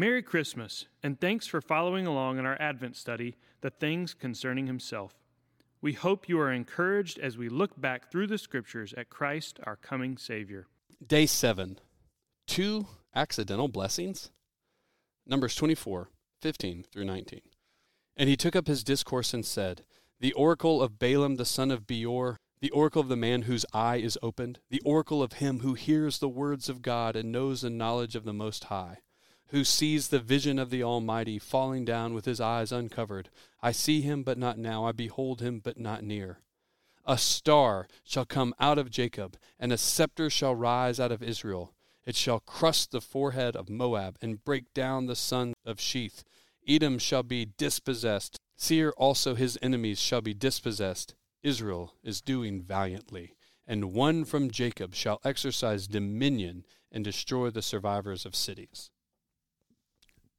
Merry Christmas, and thanks for following along in our Advent study, The Things Concerning Himself. We hope you are encouraged as we look back through the Scriptures at Christ, our coming Savior. Day 7 Two Accidental Blessings. Numbers 24, 15 through 19. And he took up his discourse and said, The oracle of Balaam the son of Beor, the oracle of the man whose eye is opened, the oracle of him who hears the words of God and knows the knowledge of the Most High who sees the vision of the Almighty falling down with his eyes uncovered. I see him, but not now. I behold him, but not near. A star shall come out of Jacob, and a scepter shall rise out of Israel. It shall crush the forehead of Moab, and break down the son of Sheth. Edom shall be dispossessed. Seir also his enemies shall be dispossessed. Israel is doing valiantly. And one from Jacob shall exercise dominion and destroy the survivors of cities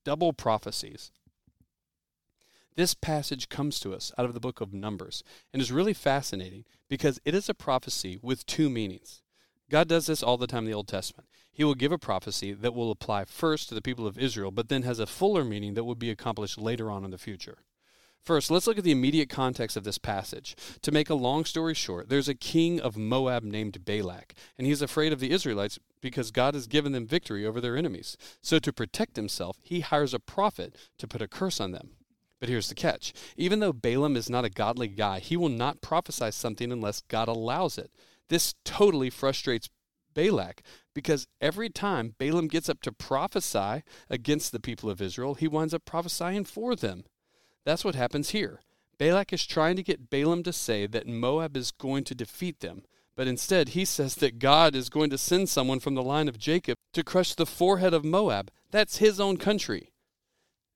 double prophecies. This passage comes to us out of the book of Numbers and is really fascinating because it is a prophecy with two meanings. God does this all the time in the Old Testament. He will give a prophecy that will apply first to the people of Israel, but then has a fuller meaning that will be accomplished later on in the future. First, let's look at the immediate context of this passage. To make a long story short, there's a king of Moab named Balak, and he's afraid of the Israelites because God has given them victory over their enemies. So, to protect himself, he hires a prophet to put a curse on them. But here's the catch even though Balaam is not a godly guy, he will not prophesy something unless God allows it. This totally frustrates Balak because every time Balaam gets up to prophesy against the people of Israel, he winds up prophesying for them. That's what happens here. Balak is trying to get Balaam to say that Moab is going to defeat them, but instead he says that God is going to send someone from the line of Jacob to crush the forehead of Moab. That's his own country.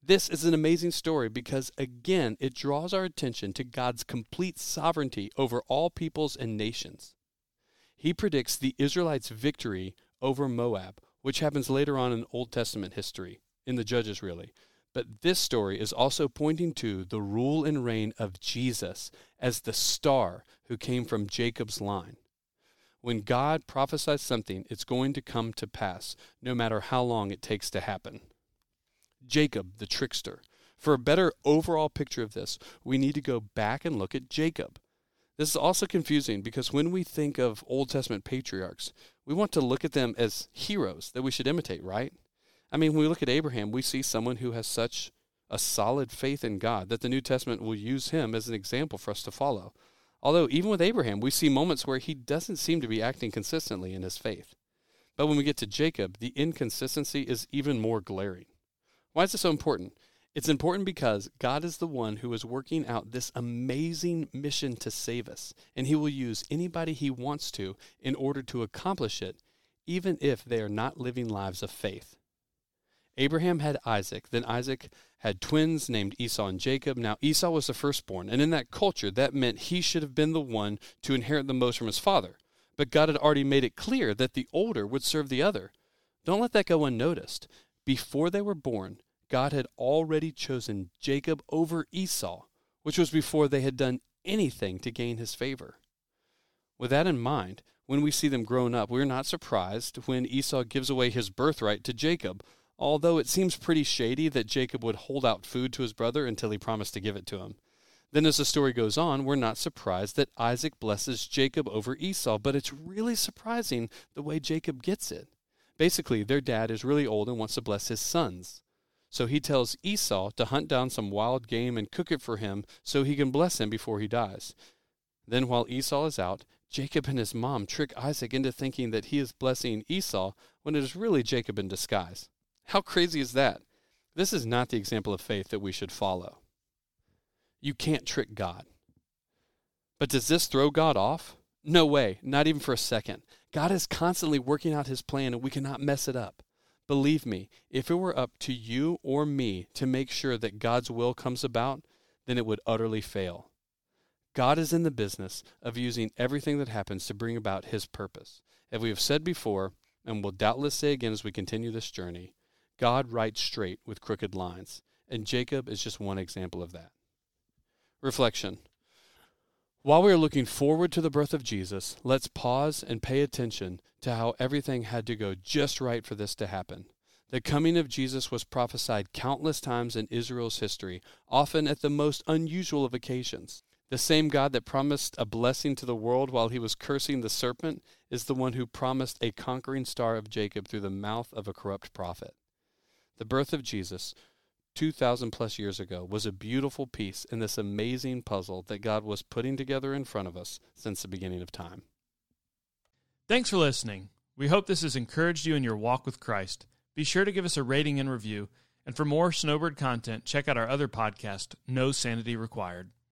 This is an amazing story because, again, it draws our attention to God's complete sovereignty over all peoples and nations. He predicts the Israelites' victory over Moab, which happens later on in Old Testament history, in the Judges, really. But this story is also pointing to the rule and reign of Jesus as the star who came from Jacob's line. When God prophesies something, it's going to come to pass, no matter how long it takes to happen. Jacob, the trickster. For a better overall picture of this, we need to go back and look at Jacob. This is also confusing because when we think of Old Testament patriarchs, we want to look at them as heroes that we should imitate, right? I mean, when we look at Abraham, we see someone who has such a solid faith in God that the New Testament will use him as an example for us to follow. Although, even with Abraham, we see moments where he doesn't seem to be acting consistently in his faith. But when we get to Jacob, the inconsistency is even more glaring. Why is this so important? It's important because God is the one who is working out this amazing mission to save us, and He will use anybody He wants to in order to accomplish it, even if they are not living lives of faith. Abraham had Isaac. Then Isaac had twins named Esau and Jacob. Now, Esau was the firstborn, and in that culture, that meant he should have been the one to inherit the most from his father. But God had already made it clear that the older would serve the other. Don't let that go unnoticed. Before they were born, God had already chosen Jacob over Esau, which was before they had done anything to gain his favor. With that in mind, when we see them grown up, we're not surprised when Esau gives away his birthright to Jacob although it seems pretty shady that Jacob would hold out food to his brother until he promised to give it to him. Then, as the story goes on, we're not surprised that Isaac blesses Jacob over Esau, but it's really surprising the way Jacob gets it. Basically, their dad is really old and wants to bless his sons. So he tells Esau to hunt down some wild game and cook it for him so he can bless him before he dies. Then, while Esau is out, Jacob and his mom trick Isaac into thinking that he is blessing Esau when it is really Jacob in disguise. How crazy is that? This is not the example of faith that we should follow. You can't trick God. But does this throw God off? No way, not even for a second. God is constantly working out his plan and we cannot mess it up. Believe me, if it were up to you or me to make sure that God's will comes about, then it would utterly fail. God is in the business of using everything that happens to bring about his purpose. As we have said before, and will doubtless say again as we continue this journey, God writes straight with crooked lines, and Jacob is just one example of that. Reflection While we are looking forward to the birth of Jesus, let's pause and pay attention to how everything had to go just right for this to happen. The coming of Jesus was prophesied countless times in Israel's history, often at the most unusual of occasions. The same God that promised a blessing to the world while he was cursing the serpent is the one who promised a conquering star of Jacob through the mouth of a corrupt prophet. The birth of Jesus, 2,000 plus years ago, was a beautiful piece in this amazing puzzle that God was putting together in front of us since the beginning of time. Thanks for listening. We hope this has encouraged you in your walk with Christ. Be sure to give us a rating and review. And for more Snowbird content, check out our other podcast, No Sanity Required.